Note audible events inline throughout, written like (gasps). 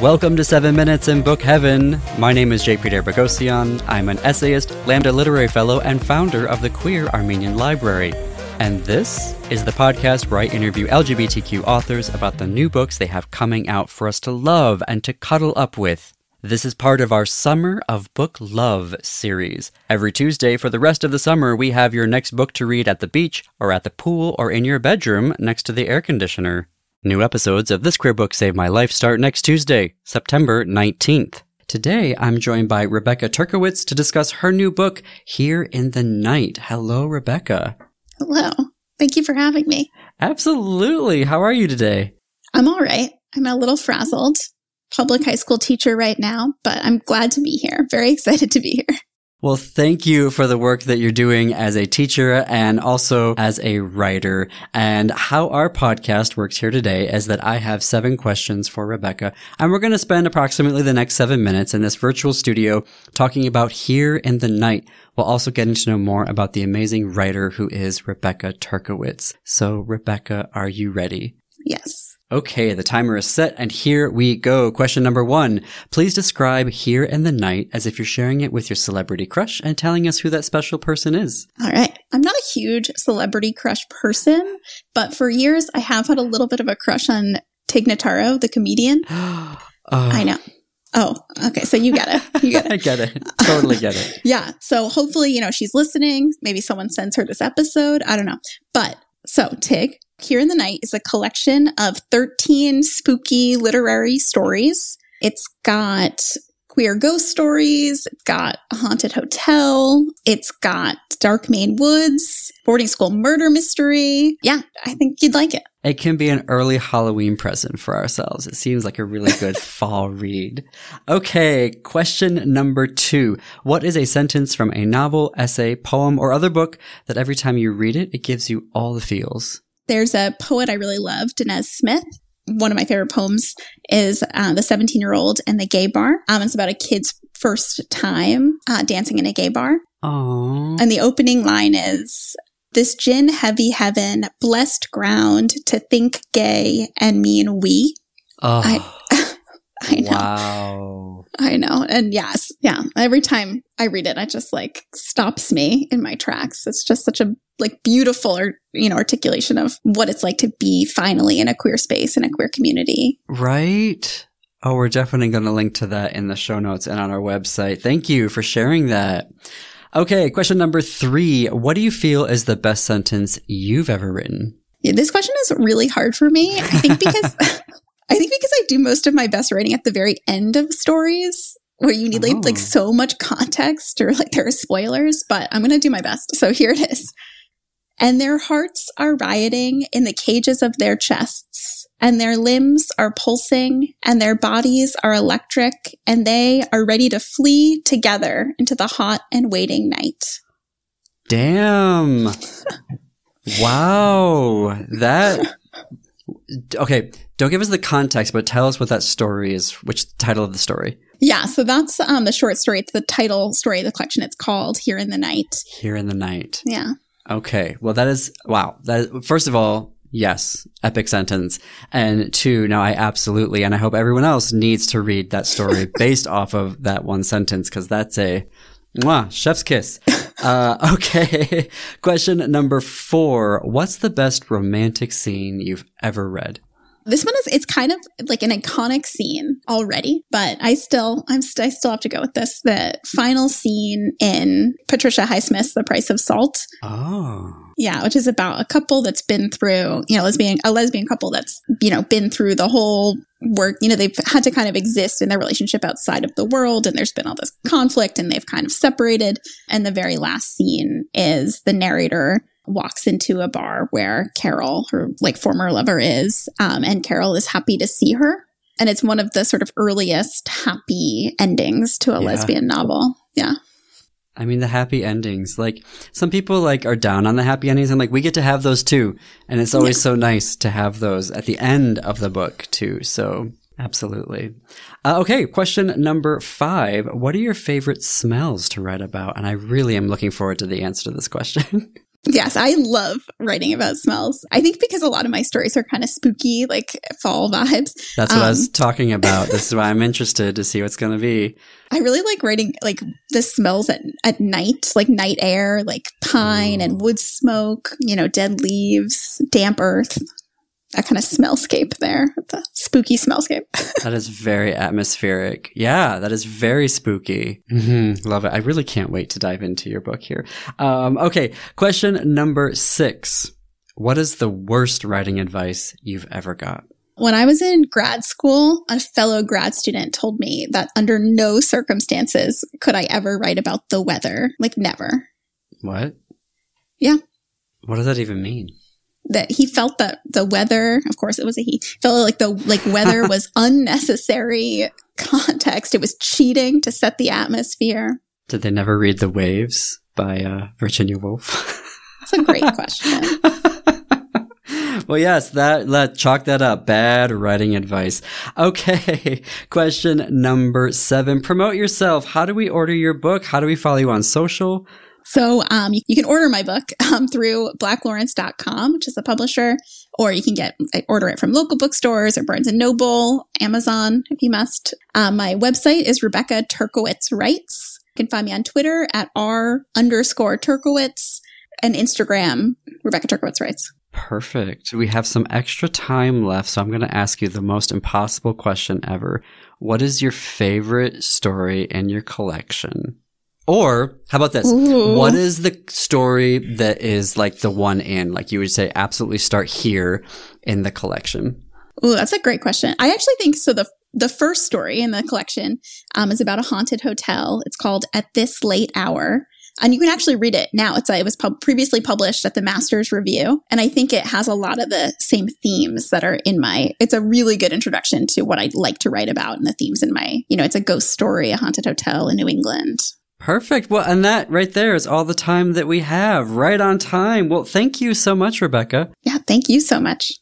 Welcome to 7 Minutes in Book Heaven. My name is J. Peter Bogosian. I'm an essayist, Lambda Literary Fellow, and founder of the Queer Armenian Library. And this is the podcast where I interview LGBTQ authors about the new books they have coming out for us to love and to cuddle up with. This is part of our Summer of Book Love series. Every Tuesday for the rest of the summer, we have your next book to read at the beach, or at the pool, or in your bedroom next to the air conditioner. New episodes of This Queer Book Saved My Life start next Tuesday, September 19th. Today, I'm joined by Rebecca Turkewitz to discuss her new book, Here in the Night. Hello, Rebecca. Hello. Thank you for having me. Absolutely. How are you today? I'm all right. I'm a little frazzled. Public high school teacher right now, but I'm glad to be here. Very (laughs) excited to be here. Well, thank you for the work that you're doing as a teacher and also as a writer. And how our podcast works here today is that I have seven questions for Rebecca, and we're going to spend approximately the next seven minutes in this virtual studio talking about Here in the Night, while also getting to know more about the amazing writer who is Rebecca Turkewitz. So, Rebecca, are you ready? Yes. Okay, the timer is set and here we go. Question number one. Please describe Here in the Night as if you're sharing it with your celebrity crush and telling us who that special person is. All right. I'm not a huge celebrity crush person, but for years I have had a little bit of a crush on Tig Notaro, the comedian. (gasps) oh, I know. Oh, okay. So you get it. You get (laughs) it. I get it. Totally get it. (laughs) yeah. So hopefully, you know, she's listening. Maybe someone sends her this episode. I don't know. But so Tig, here in the Night is a collection of 13 spooky literary stories. It's got queer ghost stories, it's got a haunted hotel, it's got Dark Maine Woods, boarding school murder mystery. Yeah, I think you'd like it. It can be an early Halloween present for ourselves. It seems like a really good (laughs) fall read. Okay, question number two. What is a sentence from a novel, essay, poem, or other book that every time you read it, it gives you all the feels? There's a poet I really love, Danez Smith. One of my favorite poems is uh, The 17 Year Old and the Gay Bar. Um, it's about a kid's first time uh, dancing in a gay bar. Aww. And the opening line is This gin heavy heaven, blessed ground to think gay and mean we. Oh, I, (laughs) I know. wow. I know. And yes, yeah. Every time I read it, it just like stops me in my tracks. It's just such a like beautiful or you know articulation of what it's like to be finally in a queer space in a queer community. Right. Oh, we're definitely going to link to that in the show notes and on our website. Thank you for sharing that. Okay, question number three. What do you feel is the best sentence you've ever written? Yeah, this question is really hard for me. I think because (laughs) (laughs) I think because I do most of my best writing at the very end of stories where you need like, Oh. like so much context or like there are spoilers, but I'm going to do my best. So here it is. And their hearts are rioting in the cages of their chests, and their limbs are pulsing, and their bodies are electric, and they are ready to flee together into the hot and waiting night. Damn. (laughs) wow. That. Okay. Don't give us the context, but tell us what that story is. Which title of the story? Yeah, so that's um, the short story. It's the title story of the collection. It's called Here in the Night. Here in the Night. Yeah. Okay. Well, that is, wow. That is, first of all, yes, epic sentence. And two, now I absolutely, and I hope everyone else needs to read that story (laughs) based off of that one sentence because that's a, mwah, chef's kiss. Uh, (laughs) okay. Question number four. What's the best romantic scene you've ever read? This one is it's kind of like an iconic scene already, but I still I'm st- I still have to go with this. The final scene in Patricia Highsmith's The Price of Salt. Oh. Yeah, which is about a couple that's been through, you know, lesbian a lesbian couple that's, you know, been through the whole work, you know, they've had to kind of exist in their relationship outside of the world and there's been all this conflict and they've kind of separated. And the very last scene is the narrator walks into a bar where Carol, her like former lover is, um, and Carol is happy to see her. And it's one of the sort of earliest happy endings to a Yeah. lesbian novel. Yeah. I mean, the happy endings. Like, some people, like, are down on the happy endings, and, like, we get to have those too. And it's always so nice to have those at the end of the book, too. So, absolutely. Uh, okay, question number five. What are your favorite smells to write about? And I really am looking forward to the answer to this question. (laughs) Yes, I love writing about smells. I think because a lot of my stories are kind of spooky, like fall vibes. That's what um, I was um, talking about. this is why I'm (laughs) interested to see what's going to be. I really like writing like the smells at, at night, like night air, like pine Ooh. and wood smoke, you know, dead leaves, damp earth that kind of smellscape there, the spooky smellscape. (laughs) that is very atmospheric. Yeah, that is very spooky. Mm-hmm. Love it. I really can't wait to dive into your book here. Um, okay, question number six. What is the worst writing advice you've ever got? When I was in grad school, a fellow grad student told me that under no circumstances could I ever write about the weather. Like, never. What? Yeah. What does that even mean? That he felt that the weather, of course it was a he, felt like the like weather (laughs) was unnecessary context. It was cheating to set the atmosphere. Did they never read The Waves by uh, Virginia Woolf? That's a great question. (laughs) well, yes, that let chalk that up. Bad writing advice. Okay, (laughs) question number seven. Promote yourself. How do we order your book? How do we follow you on social? So um, you, you, can order my book (laughs) um, through blacklawrence.com, which is the publisher, or you can get order it from local bookstores or Barnes & Noble, Amazon, if you must. Um, my website is Rebecca Turkewitz Writes. You can find me on Twitter at R underscore Turkewitz and Instagram, Rebecca Turkewitz Writes. Perfect. We have some extra time left, so I'm going to ask you the most impossible question ever. What is your favorite story in your collection? Or how about this? Ooh. What is the story that is like the one in, like you would say, absolutely start here in the collection? Ooh, that's a great question. I actually think so. The the first story in the collection um, is about a haunted hotel. It's called At This Late Hour. And you can actually read it now. It's it was pub- previously published at the Masters Review, and I think it has a lot of the same themes that are in my. It's a really good introduction to what I like to write about and the themes in my. You know, it's a ghost story, a haunted hotel in New England. Perfect. Well, and that right there is all the time that we have, right on time. Well, thank you so much, Rebecca. Yeah, thank you so much.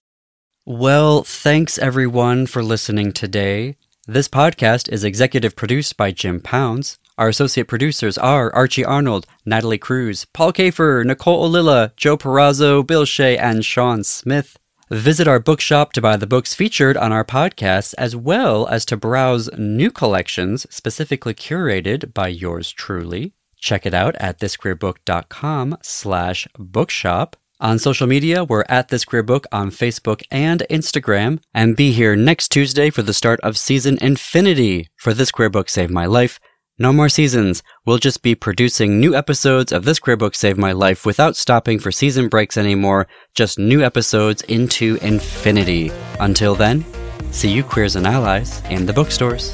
Well, thanks everyone for listening today. This podcast is executive produced by Jim Pounds. Our associate producers are Archie Arnold, Natalie Cruz, Paul Kafer, Nicole Olilla, Joe Perazzo, Bill Shea, and Sean Smith. Visit our bookshop to buy the books featured on our podcast, as well as to browse new collections specifically curated by yours truly. Check it out at thisqueerbook.com slash bookshop. On social media, we're at This Queer Book on Facebook and Instagram. And be here next Tuesday for the start of season infinity for This Queer Book Save My Life. No more seasons. We'll just be producing new episodes of This Queer Book Save My Life without stopping for season breaks anymore. Just new episodes into infinity. Until then, see you queers and allies in the bookstores.